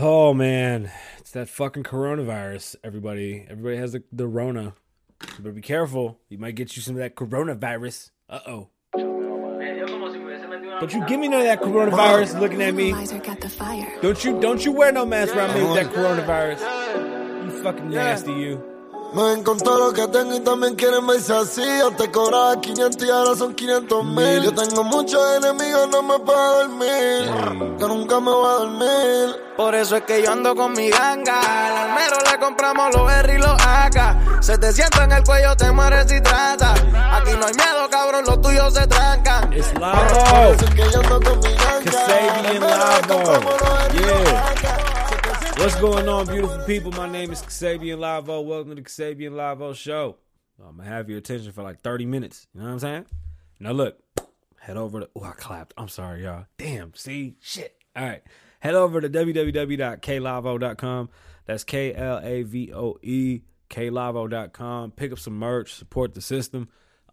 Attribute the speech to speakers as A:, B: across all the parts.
A: Oh man, it's that fucking coronavirus. Everybody, everybody has the the Rona. But be careful. You might get you some of that coronavirus. Uh oh. Don't you give me none of that coronavirus looking at me. Don't you don't you wear no mask around me with that coronavirus. You fucking nasty you.
B: Me ven con todo lo que tengo y también quieren verse así. Yo te cobraba 500 y ahora son 500 mil. Yo tengo muchos enemigos, no me puedo dormir. Yo nunca me voy a dormir.
C: Por eso es que yo ando con mi ganga. Al almero le compramos los R y los AK. Se te sienta en el cuello, te mueres si trata. Aquí no hay miedo, cabrón, los tuyos se trancan.
A: It's
B: Por eso es que yo ando con mi ganga. Al almero le
A: Lavo.
B: compramos los R y los
A: Yeah.
B: AK.
A: What's going on, beautiful people? My name is Kasabian Lavoe. Welcome to the Kasabian Lavoe Show. I'm gonna have your attention for like 30 minutes. You know what I'm saying? Now look, head over to. Oh, I clapped. I'm sorry, y'all. Damn. See, shit. All right, head over to www.klavoe.com. That's K L A V O E klavoe.com. Pick up some merch. Support the system.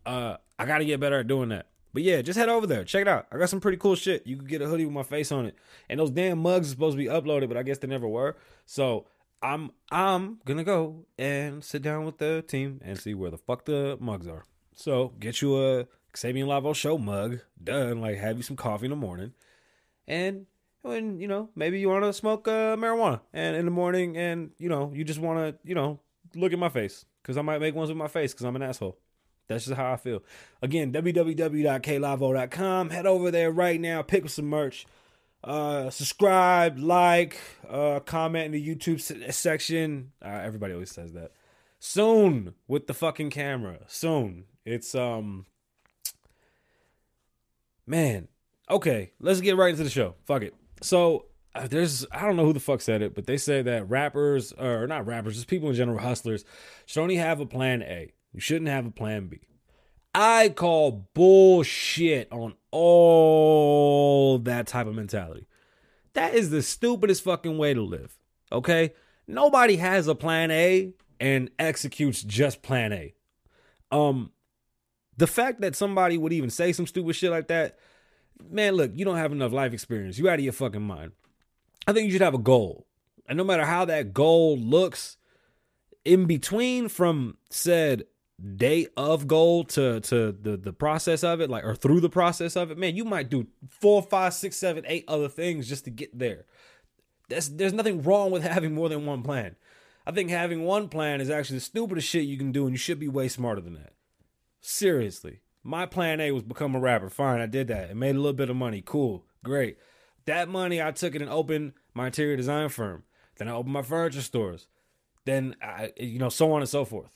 A: Uh, I gotta get better at doing that. But yeah, just head over there. Check it out. I got some pretty cool shit. You can get a hoodie with my face on it. And those damn mugs are supposed to be uploaded, but I guess they never were. So I'm I'm gonna go and sit down with the team and see where the fuck the mugs are. So get you a Xavier Lavoe show mug done, like have you some coffee in the morning. And when, you know, maybe you wanna smoke uh, marijuana and in the morning and you know, you just wanna, you know, look at my face. Cause I might make ones with my face because I'm an asshole. That's just how I feel. Again, www.klavoe.com. Head over there right now. Pick up some merch. Uh, subscribe, like, uh, comment in the YouTube se- section. Uh, everybody always says that. Soon with the fucking camera. Soon. It's um. Man, okay. Let's get right into the show. Fuck it. So uh, there's I don't know who the fuck said it, but they say that rappers or not rappers, just people in general, hustlers should only have a plan A. You shouldn't have a plan B. I call bullshit on all that type of mentality. That is the stupidest fucking way to live. Okay? Nobody has a plan A and executes just plan A. Um the fact that somebody would even say some stupid shit like that, man, look, you don't have enough life experience. You out of your fucking mind. I think you should have a goal. And no matter how that goal looks, in between from said day of goal to to the the process of it, like or through the process of it, man, you might do four, five, six, seven, eight other things just to get there. That's there's nothing wrong with having more than one plan. I think having one plan is actually the stupidest shit you can do, and you should be way smarter than that. Seriously. My plan A was become a rapper. Fine, I did that. It made a little bit of money. Cool. Great. That money I took it and opened my interior design firm. Then I opened my furniture stores. Then I you know, so on and so forth.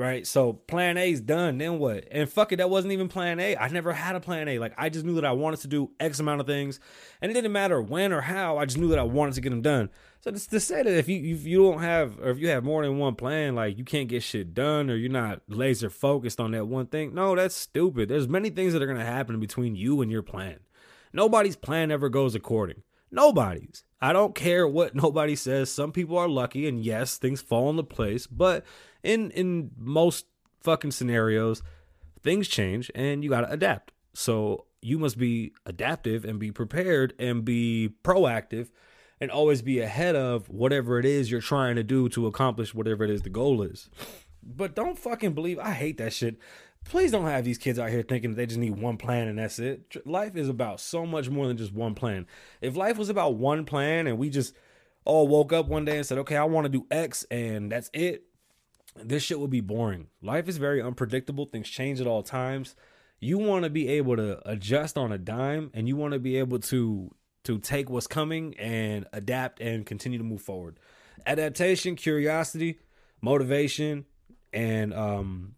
A: Right? So plan A's done. Then what? And fuck it, that wasn't even plan A. I never had a plan A. Like I just knew that I wanted to do X amount of things. And it didn't matter when or how. I just knew that I wanted to get them done. So just to say that if you if you don't have or if you have more than one plan, like you can't get shit done or you're not laser focused on that one thing, no, that's stupid. There's many things that are gonna happen between you and your plan. Nobody's plan ever goes according. Nobody's. I don't care what nobody says. Some people are lucky and yes, things fall into place, but in in most fucking scenarios, things change and you got to adapt. So you must be adaptive and be prepared and be proactive and always be ahead of whatever it is you're trying to do to accomplish whatever it is the goal is. But don't fucking believe I hate that shit. Please don't have these kids out here thinking they just need one plan and that's it. Life is about so much more than just one plan. If life was about one plan and we just all woke up one day and said, "Okay, I want to do X and that's it," this shit would be boring. Life is very unpredictable. Things change at all times. You want to be able to adjust on a dime and you want to be able to to take what's coming and adapt and continue to move forward. Adaptation, curiosity, motivation, and um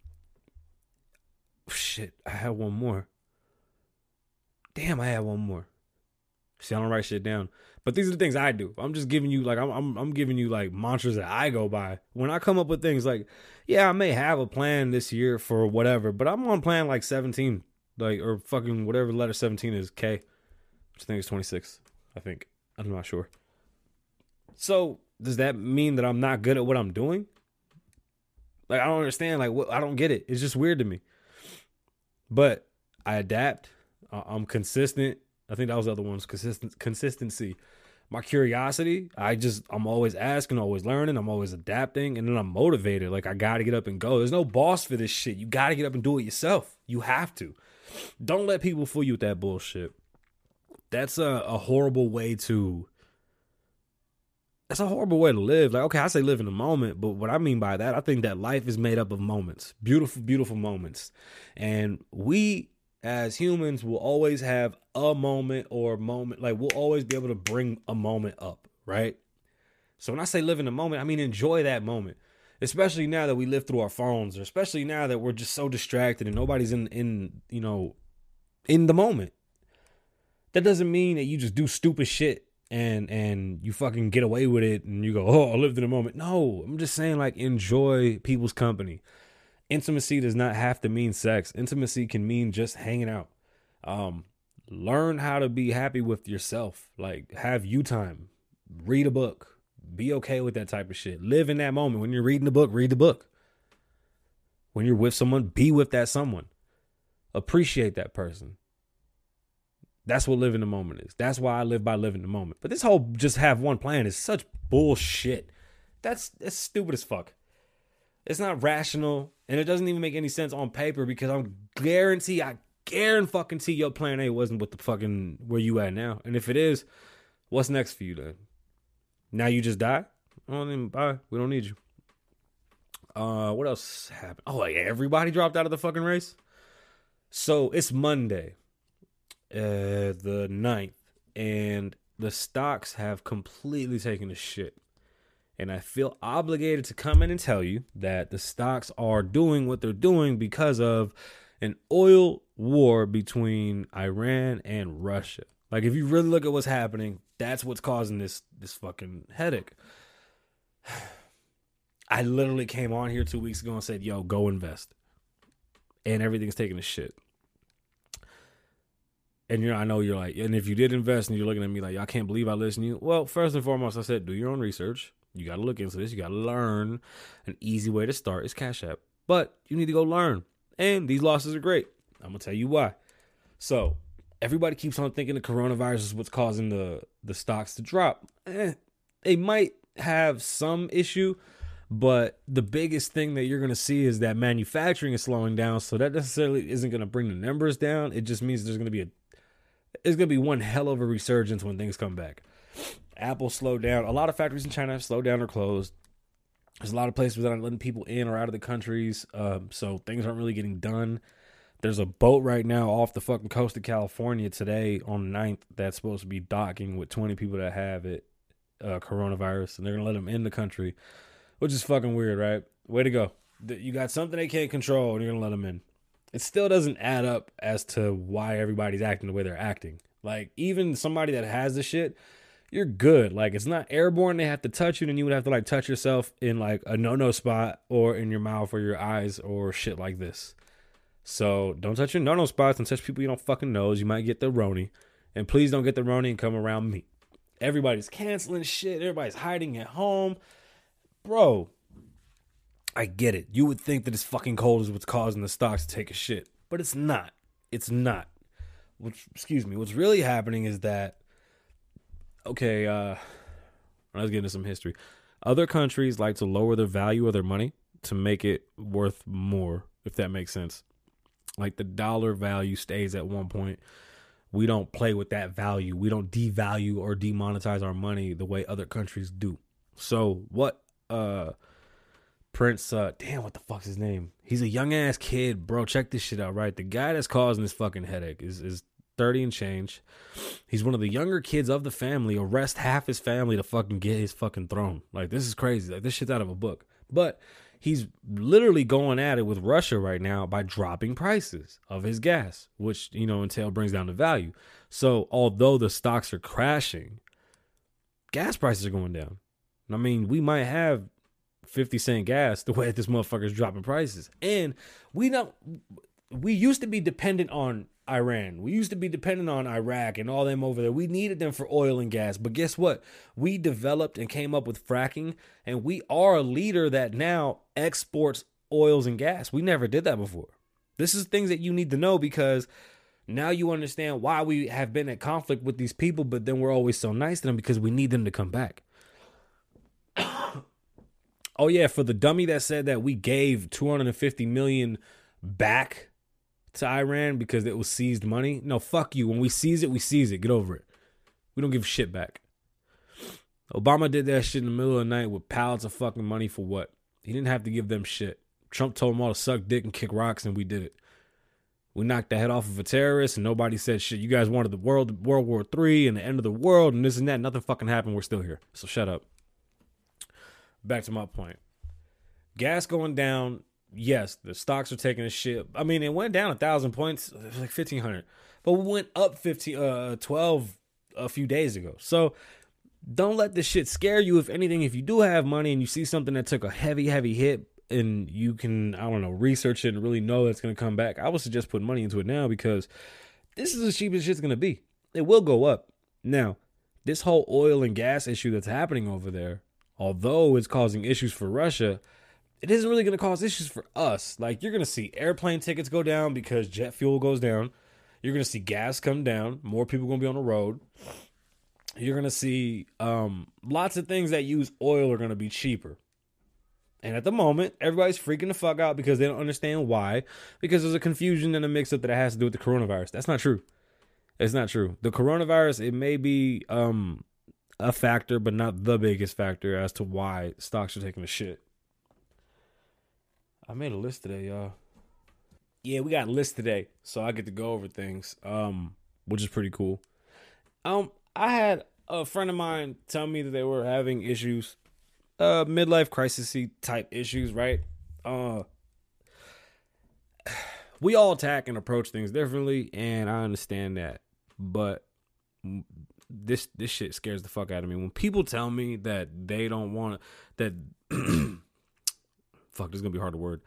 A: shit, I had one more. Damn, I had one more. See, I don't write shit down. But these are the things I do. I'm just giving you like I'm I'm I'm giving you like mantras that I go by. When I come up with things like, yeah, I may have a plan this year for whatever, but I'm on plan like 17. Like or fucking whatever letter 17 is, K. Which I think is 26. I think. I'm not sure. So does that mean that I'm not good at what I'm doing? Like I don't understand. Like what I don't get it. It's just weird to me. But I adapt. I'm consistent. I think that was the other one's consistent consistency. my curiosity. I just I'm always asking, always learning, I'm always adapting, and then I'm motivated. Like I gotta get up and go. There's no boss for this shit. You gotta get up and do it yourself. You have to. Don't let people fool you with that bullshit. That's a, a horrible way to that's a horrible way to live. Like, okay, I say live in the moment, but what I mean by that, I think that life is made up of moments. Beautiful, beautiful moments. And we as humans will always have a moment or moment like we'll always be able to bring a moment up right so when i say live in the moment i mean enjoy that moment especially now that we live through our phones or especially now that we're just so distracted and nobody's in in you know in the moment that doesn't mean that you just do stupid shit and and you fucking get away with it and you go oh i lived in the moment no i'm just saying like enjoy people's company intimacy does not have to mean sex. Intimacy can mean just hanging out. Um, learn how to be happy with yourself. Like have you time. Read a book. Be okay with that type of shit. Live in that moment. When you're reading the book, read the book. When you're with someone, be with that someone. Appreciate that person. That's what living the moment is. That's why I live by living the moment. But this whole just have one plan is such bullshit. That's that's stupid as fuck. It's not rational, and it doesn't even make any sense on paper because I'm guarantee, I guarantee fucking see your plan A wasn't what the fucking where you at now. And if it is, what's next for you then? Now you just die? Oh, then bye. We don't need you. Uh, what else happened? Oh, like everybody dropped out of the fucking race. So it's Monday, uh, the 9th, and the stocks have completely taken a shit. And I feel obligated to come in and tell you that the stocks are doing what they're doing because of an oil war between Iran and Russia. Like if you really look at what's happening, that's what's causing this this fucking headache. I literally came on here 2 weeks ago and said, "Yo, go invest." And everything's taking a shit. And you I know you're like, and if you did invest and you're looking at me like, I can't believe I listened to you. Well, first and foremost, I said, do your own research. You got to look into this. You got to learn. An easy way to start is Cash App, but you need to go learn. And these losses are great. I'm gonna tell you why. So everybody keeps on thinking the coronavirus is what's causing the the stocks to drop. Eh, they might have some issue, but the biggest thing that you're going to see is that manufacturing is slowing down. So that necessarily isn't going to bring the numbers down. It just means there's going to be a it's to be one hell of a resurgence when things come back. Apple slowed down. A lot of factories in China have slowed down or closed. There's a lot of places that aren't letting people in or out of the countries, um, so things aren't really getting done. There's a boat right now off the fucking coast of California today on the 9th that's supposed to be docking with 20 people that have it, uh, coronavirus, and they're gonna let them in the country, which is fucking weird, right? Way to go! You got something they can't control, and you're gonna let them in. It still doesn't add up as to why everybody's acting the way they're acting. Like even somebody that has the shit you're good. Like it's not airborne. They have to touch you, and you would have to like touch yourself in like a no no spot or in your mouth or your eyes or shit like this. So don't touch your no no spots and touch people you don't fucking know. You might get the Roni, and please don't get the Roni and come around me. Everybody's canceling shit. Everybody's hiding at home, bro. I get it. You would think that it's fucking cold is what's causing the stocks to take a shit, but it's not. It's not. Which, excuse me. What's really happening is that okay, uh, let's get into some history. Other countries like to lower the value of their money to make it worth more, if that makes sense. Like the dollar value stays at one point. We don't play with that value. We don't devalue or demonetize our money the way other countries do. So what uh Prince uh damn what the fuck's his name? He's a young ass kid, bro. Check this shit out, right? The guy that's causing this fucking headache is is 30 and change. He's one of the younger kids of the family, arrest half his family to fucking get his fucking throne. Like, this is crazy. Like, this shit's out of a book. But he's literally going at it with Russia right now by dropping prices of his gas, which, you know, entail brings down the value. So, although the stocks are crashing, gas prices are going down. I mean, we might have 50 cent gas the way that this motherfucker's dropping prices. And we don't, we used to be dependent on Iran. We used to be dependent on Iraq and all them over there. We needed them for oil and gas. But guess what? We developed and came up with fracking, and we are a leader that now exports oils and gas. We never did that before. This is things that you need to know because Now you understand why we have been at conflict with these people, but then we're always so nice to them because we need them to come back. Oh yeah, for the dummy that said that we gave 250 million back to Iran because it was seized money. No, fuck you. When we seize it, we seize it. Get over it. We don't give shit back. Obama did that shit in the middle of the night with pallets of fucking money for what? He didn't have to give them shit. Trump told them all to suck dick and kick rocks, and we did it. We knocked the head off of a terrorist, and nobody said shit. You guys wanted the world, World War Three, and the end of the world, and this and that. Nothing fucking happened. We're still here. So shut up. Back to my point. Gas going down. Yes, the stocks are taking a shit. I mean, it went down a thousand points, like fifteen hundred, but we went up 15, uh, 12 a few days ago. So don't let this shit scare you. If anything, if you do have money and you see something that took a heavy, heavy hit, and you can, I don't know, research it and really know going to come back, I would suggest putting money into it now because this is as cheap as shit's to be. It will go up. Now, this whole oil and gas issue that's happening over there, although it's causing issues for Russia, it isn't really going to cause issues for us. Like, you're going to see airplane tickets go down because jet fuel goes down. You're going to see gas come down. More people going to be on the road. You're going to see um, lots of things that use oil are going to be cheaper. And at the moment, everybody's freaking the fuck out because they don't understand why. Because there's a confusion and a mix up that has to do with the coronavirus. That's not true. It's not true. The coronavirus, it may be um, a factor, but not the biggest factor as to why stocks are taking a shit. I made a list today, y'all. Yeah, we got a list today, so I get to go over things, um, which is pretty cool. Um, I had a friend of mine tell me that they were having issues uh midlife crisis type issues, right? Uh we all attack and approach things differently and I understand that. But this this shit scares the fuck out of me. When people tell me that they don't want that fuck, this is to be hard to word.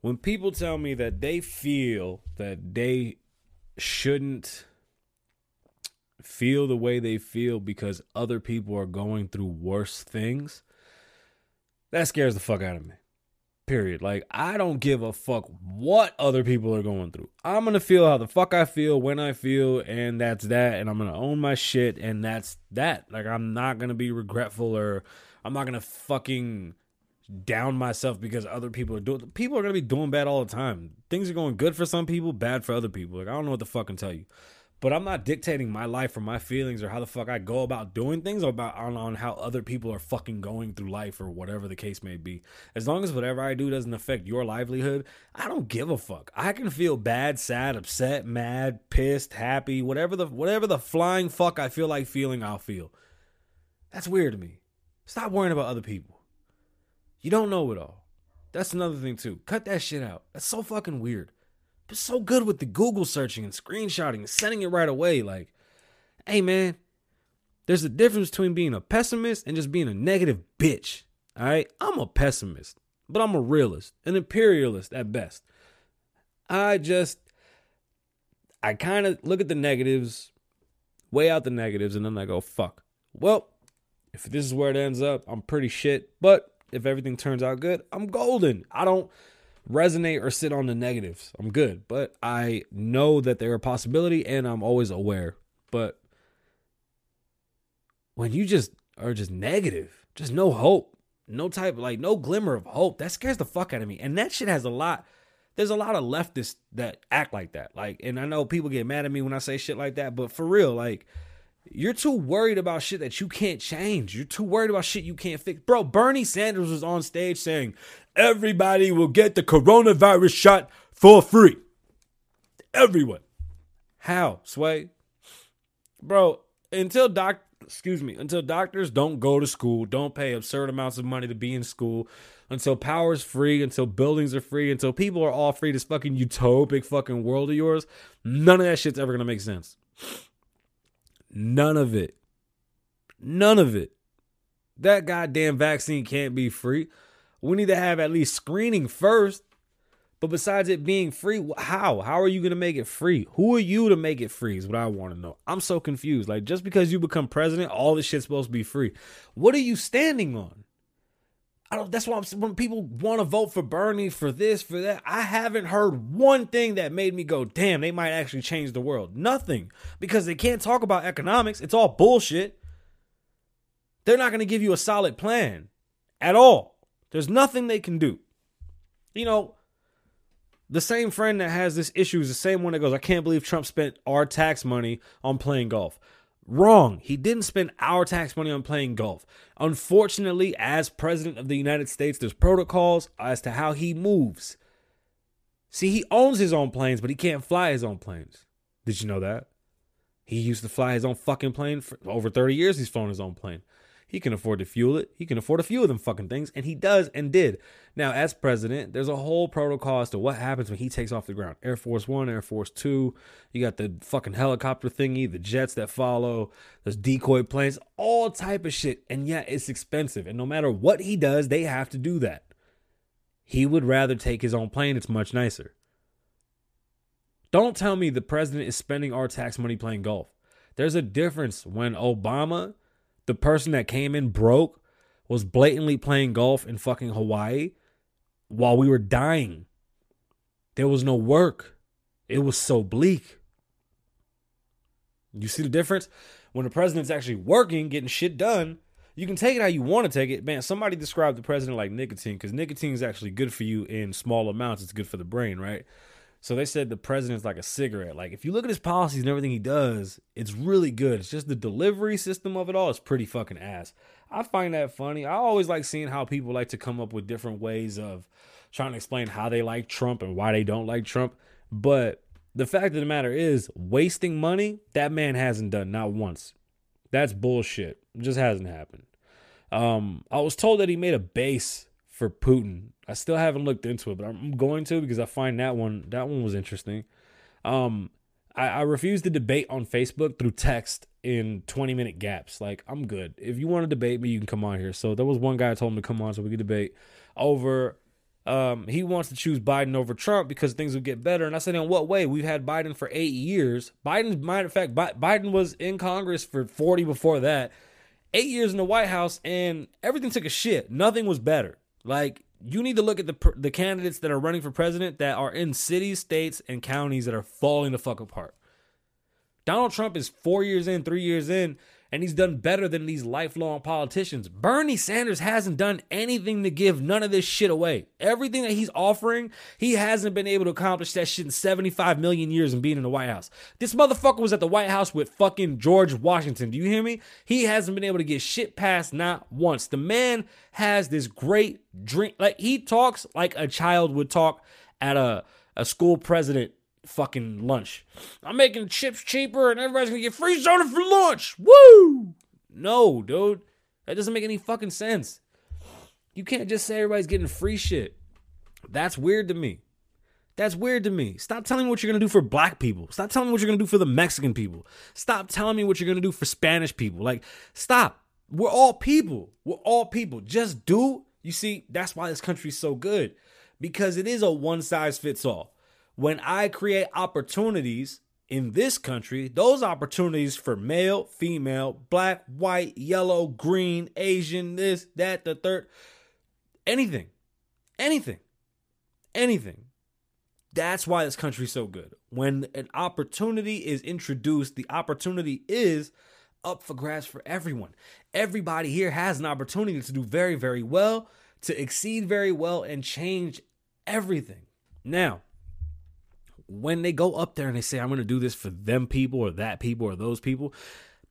A: When people tell me that they feel that they shouldn't feel the way they feel because other people are going through worse things, that scares the fuck out of me. Period. Like, I don't give a fuck what other people are going through. I'm going to feel how the fuck I feel when I feel, and that's that. And I'm going to own my shit, and that's that. Like, I'm not going to be regretful or I'm not going to fucking down myself because other people are doing people are going to be doing bad all the time. Things are going good for some people, bad for other people. Like I don't know what the fuck can tell you but I'm not dictating my life or my feelings or how the fuck I go about doing things or about on, on how other people are fucking going through life or whatever the case may be. As long as whatever I do doesn't affect your livelihood, I don't give a fuck. I can feel bad, sad, upset, mad, pissed, happy, whatever the whatever the flying fuck I feel like feeling, I'll feel. That's weird to me. Stop worrying about other people. You don't know it all. That's another thing too. Cut that shit out. That's so fucking weird but so good with the Google searching and screenshotting and sending it right away. Like, hey man, there's a difference between being a pessimist and just being a negative bitch. All right, I'm a pessimist, but I'm a realist, an imperialist at best. I just, I kind of look at the negatives, weigh out the negatives, and then I go, fuck. Well, if this is where it ends up, I'm pretty shit. But if everything turns out good, I'm golden. I don't resonate or sit on the negatives. I'm good, but I know that they're a possibility and I'm always aware. But when you just are just negative, just no hope, no type like no glimmer of hope, that scares the fuck out of me. And that shit has a lot there's a lot of leftists that act like that. Like and I know people get mad at me when I say shit like that, but for real, like you're too worried about shit that you can't change. You're too worried about shit you can't fix. Bro, Bernie Sanders was on stage saying, everybody will get the coronavirus shot for free. Everyone. How, Sway? Bro, until doc excuse me, until doctors don't go to school, don't pay absurd amounts of money to be in school, until power's free, until buildings are free, until people are all free, this fucking utopic fucking world of yours, none of that shit's ever gonna make sense. None of it. None of it. That goddamn vaccine can't be free. We need to have at least screening first. But besides it being free, how? How are you going to make it free? Who are you to make it free? Is what I want to know. I'm so confused. Like, just because you become president, all this shit's supposed to be free. What are you standing on? I don't. That's why I'm when people want to vote for Bernie for this for that. I haven't heard one thing that made me go, "Damn, they might actually change the world." Nothing because they can't talk about economics. It's all bullshit. They're not going to give you a solid plan at all. There's nothing they can do. You know, the same friend that has this issue is the same one that goes, "I can't believe Trump spent our tax money on playing golf." Wrong. He didn't spend our tax money on playing golf. Unfortunately, as president of the United States, there's protocols as to how he moves. See, he owns his own planes, but he can't fly his own planes. Did you know that? He used to fly his own fucking plane for over 30 years. He's flown his own plane. He can afford to fuel it. He can afford a few of them fucking things, and he does and did. Now, as president, there's a whole protocol as to what happens when he takes off the ground. Air Force One, Air Force Two, you got the fucking helicopter thingy, the jets that follow, there's decoy planes, all type of shit. And yeah, it's expensive. And no matter what he does, they have to do that. He would rather take his own plane, it's much nicer. Don't tell me the president is spending our tax money playing golf. There's a difference when Obama the person that came in broke was blatantly playing golf in fucking Hawaii while we were dying. There was no work. It was so bleak. You see the difference? When the president's actually working, getting shit done, you can take it how you want to take it. Man, somebody described the president like nicotine because nicotine is actually good for you in small amounts. It's good for the brain, right? So they said the president's like a cigarette. Like if you look at his policies and everything he does, it's really good. It's just the delivery system of it all is pretty fucking ass. I find that funny. I always like seeing how people like to come up with different ways of trying to explain how they like Trump and why they don't like Trump. But the fact of the matter is, wasting money, that man hasn't done not once. That's bullshit. It just hasn't happened. Um, I was told that he made a base for Putin. I still haven't looked into it, but I'm going to because I find that one that one was interesting. Um, I, I refuse to debate on Facebook through text in 20 minute gaps. Like I'm good. If you want to debate me, you can come on here. So there was one guy I told him to come on so we could debate over. Um, he wants to choose Biden over Trump because things will get better. And I said, in what way? We've had Biden for eight years. Biden's, matter of fact, Biden was in Congress for 40 before that. Eight years in the White House, and everything took a shit. Nothing was better. Like you need to look at the the candidates that are running for president that are in cities, states, and counties that are falling the fuck apart. Donald Trump is four years in, three years in, and he's done better than these lifelong politicians. Bernie Sanders hasn't done anything to give none of this shit away. Everything that he's offering, he hasn't been able to accomplish that shit in 75 million years and being in the White House. This motherfucker was at the White House with fucking George Washington. Do you hear me? He hasn't been able to get shit passed not once. The man has this great drink. Like he talks like a child would talk at a, a school president fucking lunch. I'm making chips cheaper and everybody's gonna get free soda for lunch. Woo! No, dude. That doesn't make any fucking sense. You can't just say everybody's getting free shit. That's weird to me. That's weird to me. Stop telling me what you're gonna do for black people. Stop telling me what you're gonna do for the Mexican people. Stop telling me what you're gonna do for Spanish people. Like, stop. We're all people. We're all people. Just do. You see, that's why this country's so good. Because it is a one size fits all when I create opportunities in this country, those opportunities for male, female, black, white, yellow, green, Asian, this, that, the third, anything, anything, anything. That's why this country's so good. When an opportunity is introduced, the opportunity is up for grabs for everyone. Everybody here has an opportunity to do very, very well, to exceed very well, and change everything. Now, when they go up there and they say, I'm going to do this for them people or that people or those people,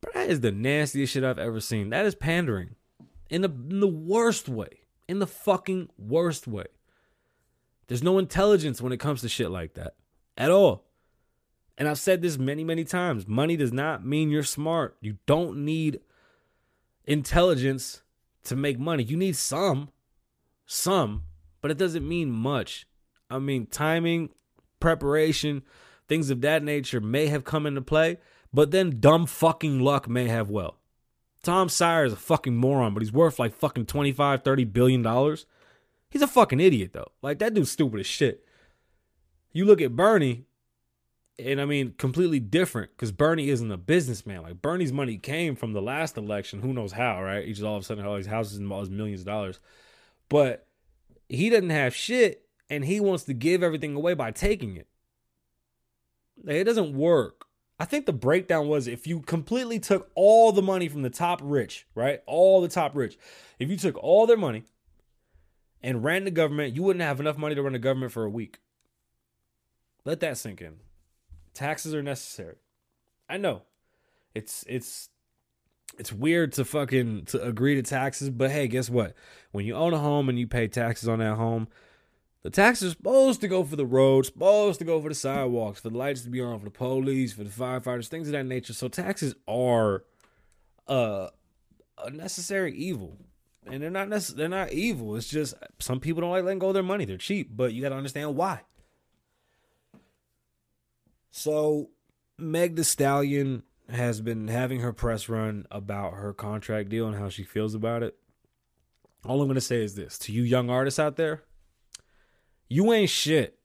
A: but that is the nastiest shit I've ever seen. That is pandering in the, in the worst way. In the fucking worst way. There's no intelligence when it comes to shit like that at all. And I've said this many, many times money does not mean you're smart. You don't need intelligence to make money. You need some, some, but it doesn't mean much. I mean, timing, preparation, things of that nature may have come into play, but then dumb fucking luck may have well. Tom Steyer is a fucking moron, but he's worth like fucking 25, 30 billion dollars. He's a fucking idiot though. Like that dude's stupid as shit. You look at Bernie, and I mean completely different because Bernie isn't a businessman. Like Bernie's money came from the last election, who knows how, right? He just all of a sudden all these houses and all his millions of dollars. But he doesn't have shit and he wants to give everything away by taking it. It doesn't work. I think the breakdown was if you completely took all the money from the top rich, right? All the top rich. If you took all their money and ran the government, you wouldn't have enough money to run the government for a week. Let that sink in. Taxes are necessary. I know. It's it's it's weird to fucking to agree to taxes, but hey, guess what? When you own a home and you pay taxes on that home, the taxes are supposed to go for the roads, supposed to go for the sidewalks, for the lights to be on, for the police, for the firefighters, things of that nature. So taxes are uh, a necessary evil. And they're not necess- they're not evil. It's just some people don't like letting go of their money. They're cheap, but you got to understand why. So Meg the Stallion has been having her press run about her contract deal and how she feels about it. All I'm going to say is this to you young artists out there, you ain't shit.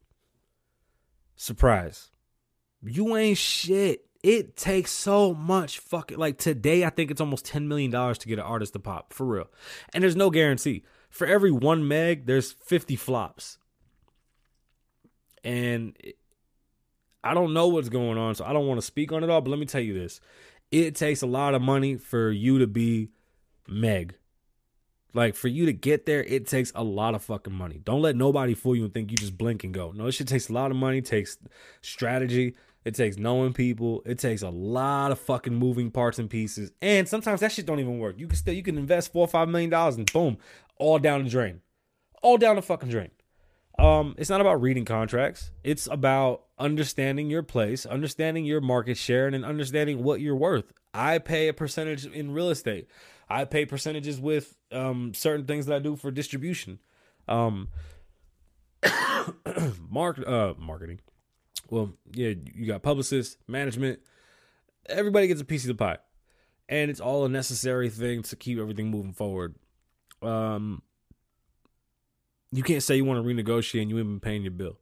A: Surprise. You ain't shit. It takes so much fucking like today I think it's almost 10 million dollars to get an artist to pop for real. And there's no guarantee. For every 1 meg, there's 50 flops. And I don't know what's going on, so I don't want to speak on it all, but let me tell you this. It takes a lot of money for you to be Meg. Like for you to get there, it takes a lot of fucking money. Don't let nobody fool you and think you just blink and go. No, this shit takes a lot of money, takes strategy, it takes knowing people, it takes a lot of fucking moving parts and pieces. And sometimes that shit don't even work. You can still you can invest four or five million dollars and boom, all down the drain. All down the fucking drain. Um, it's not about reading contracts. It's about understanding your place, understanding your market share, and understanding what you're worth. I pay a percentage in real estate. I pay percentages with um, certain things that I do for distribution. Um, mark uh, marketing. Well, yeah, you got publicists, management. Everybody gets a piece of the pie, and it's all a necessary thing to keep everything moving forward. Um, you can't say you want to renegotiate and you haven't been paying your bill.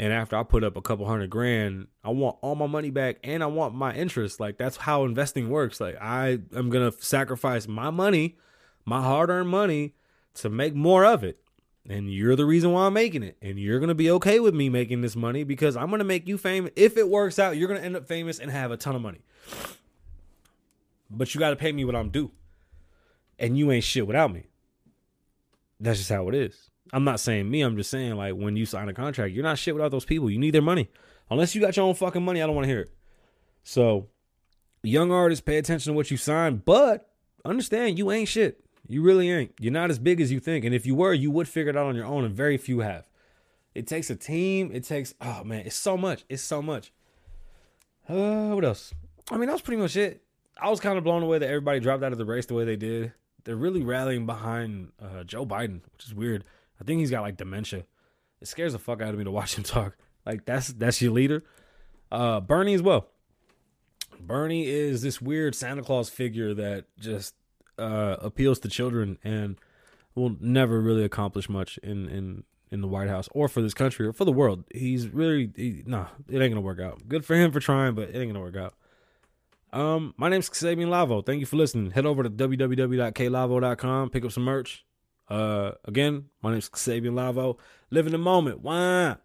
A: And after I put up a couple hundred grand, I want all my money back and I want my interest. Like that's how investing works. Like I am gonna sacrifice my money, my hard-earned money, to make more of it. And you're the reason why I'm making it. And you're gonna be okay with me making this money because I'm gonna make you famous. If it works out, you're gonna end up famous and have a ton of money. But you gotta pay me what I'm due. And you ain't shit without me. That's just how it is. I'm not saying me. I'm just saying like when you sign a contract, you're not shit without those people. You need their money. Unless you got your own fucking money, I don't want to hear it. So, young artists, pay attention to what you sign, but understand you ain't shit. You really ain't. You're not as big as you think. And if you were, you would figure it out on your own, and very few have. It takes a team. It takes oh man, it's so much. It's so much. Uh, what else? I mean, that was pretty much it. I was kind of blown away that everybody dropped out of the race the way they did. They're really rallying behind uh, Joe Biden, which is weird. I think he's got like dementia. It scares the fuck out of me to watch him talk. Like that's that's your leader. Uh, Bernie as well. Bernie is this weird Santa Claus figure that just uh, appeals to children and will never really accomplish much in in in the White House or for this country or for the world. He's really he, nah, it ain't gonna work out. Good for him for trying, but it ain't gonna work out. Um, my name's Xavier Lavoe. Thank you for listening. Head over to www.klavoe.com, pick up some merch. Uh, again, my name's Xavier Lavoe. Live in the moment. Why?